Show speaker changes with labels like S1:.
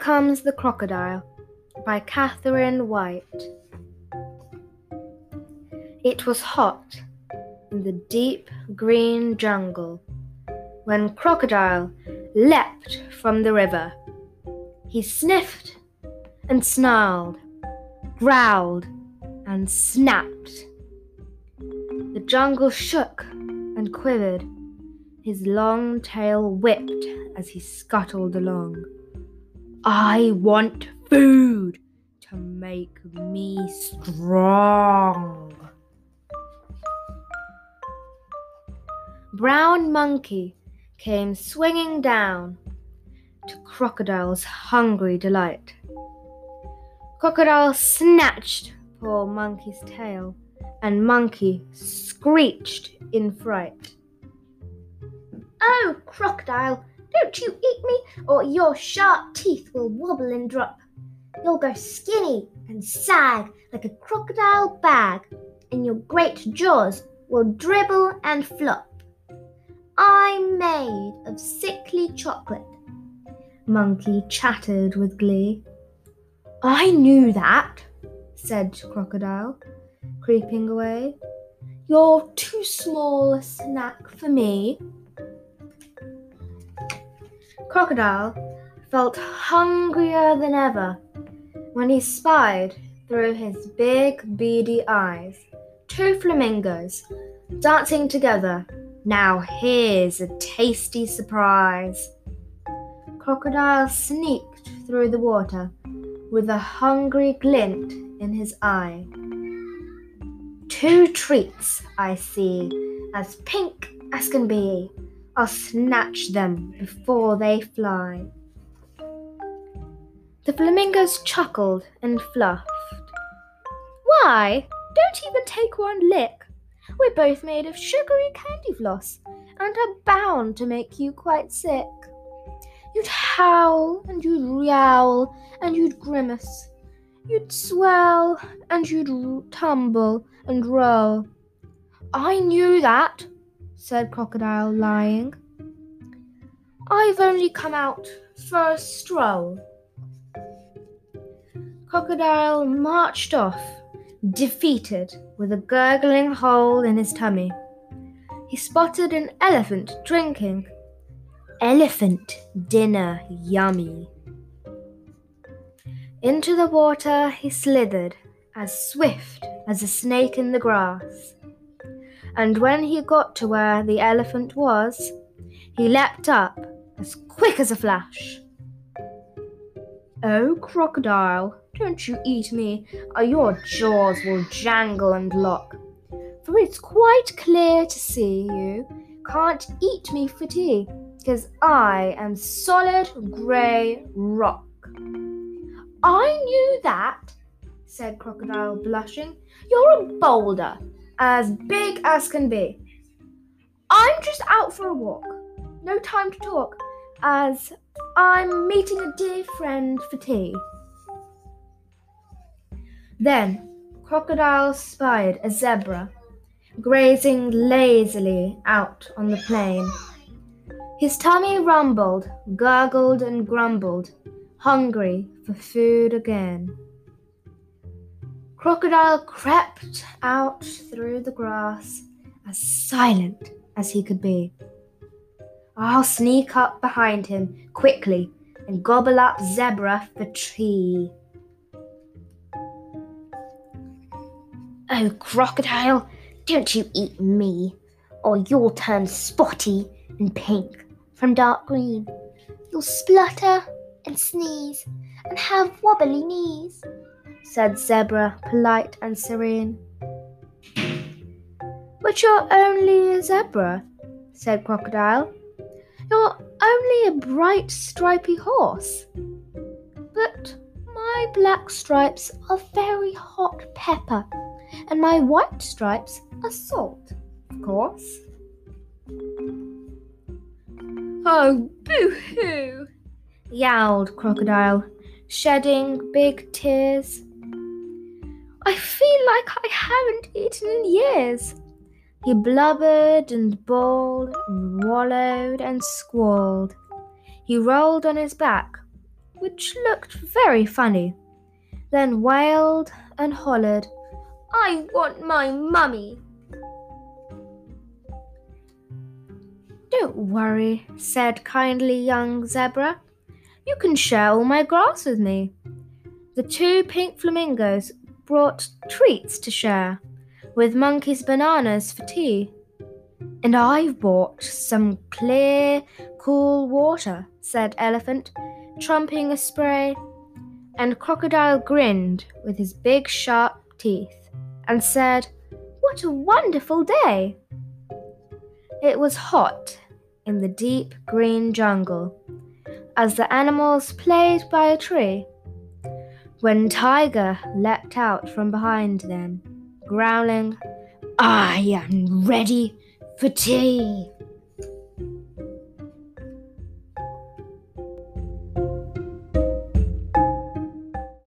S1: Comes the Crocodile by Catherine White. It was hot in the deep green jungle when Crocodile leapt from the river. He sniffed and snarled, growled and snapped. The jungle shook and quivered. His long tail whipped as he scuttled along. I want food to make me strong. Brown Monkey came swinging down to Crocodile's hungry delight. Crocodile snatched poor Monkey's tail, and Monkey screeched in fright.
S2: Oh, Crocodile, don't you eat me, or your sharp teeth will wobble and drop. You'll go skinny and sag like a crocodile bag, and your great jaws will dribble and flop. I'm made of sickly chocolate. Monkey chattered with glee.
S1: I knew that, said Crocodile, creeping away. You're too small a snack for me. Crocodile felt hungrier than ever when he spied through his big beady eyes two flamingos dancing together. Now here's a tasty surprise. Crocodile sneaked through the water with a hungry glint in his eye. Two treats I see, as pink as can be. I'll snatch them before they fly. The flamingos chuckled and fluffed. Why, don't even take one lick. We're both made of sugary candy floss and are bound to make you quite sick. You'd howl and you'd yowl and you'd grimace. You'd swell and you'd tumble and roll. I knew that, said Crocodile, lying. I've only come out for a stroll. Crocodile marched off, defeated, with a gurgling hole in his tummy. He spotted an elephant drinking. Elephant dinner yummy. Into the water he slithered, as swift as a snake in the grass and when he got to where the elephant was, he leapt up as quick as a flash. Oh, crocodile, don't you eat me, or your jaws will jangle and lock. For it's quite clear to see you can't eat me for tea, because I am solid grey rock. I knew that, said Crocodile, blushing. You're a boulder, as big as can be. I'm just out for a walk. No time to talk, as I'm meeting a dear friend for tea. Then Crocodile spied a zebra grazing lazily out on the plain. His tummy rumbled, gurgled, and grumbled, hungry for food again. Crocodile crept out through the grass as silent as he could be. I'll sneak up behind him quickly and gobble up Zebra for tea.
S2: Oh, Crocodile, don't you eat me, or you'll turn spotty and pink from dark green. You'll splutter and sneeze and have wobbly knees
S1: said Zebra, polite and serene. But you're only a zebra, said Crocodile. You're only a bright, stripy horse. But my black stripes are very hot pepper, and my white stripes are salt, of course. Oh, boo hoo! yowled Crocodile, shedding big tears. I feel like I haven't eaten in years. He blubbered and bawled and wallowed and squalled. He rolled on his back, which looked very funny, then wailed and hollered,
S2: I want my mummy.
S1: Don't worry, said kindly young Zebra. You can share all my grass with me. The two pink flamingos brought treats to share, with Monkey's bananas for tea. And I've bought some clear, cool water, said Elephant, trumping a spray. And Crocodile grinned with his big, sharp teeth and said, What a wonderful day! It was hot in the deep green jungle as the animals played by a tree. When Tiger leapt out from behind them, growling, I am ready for tea.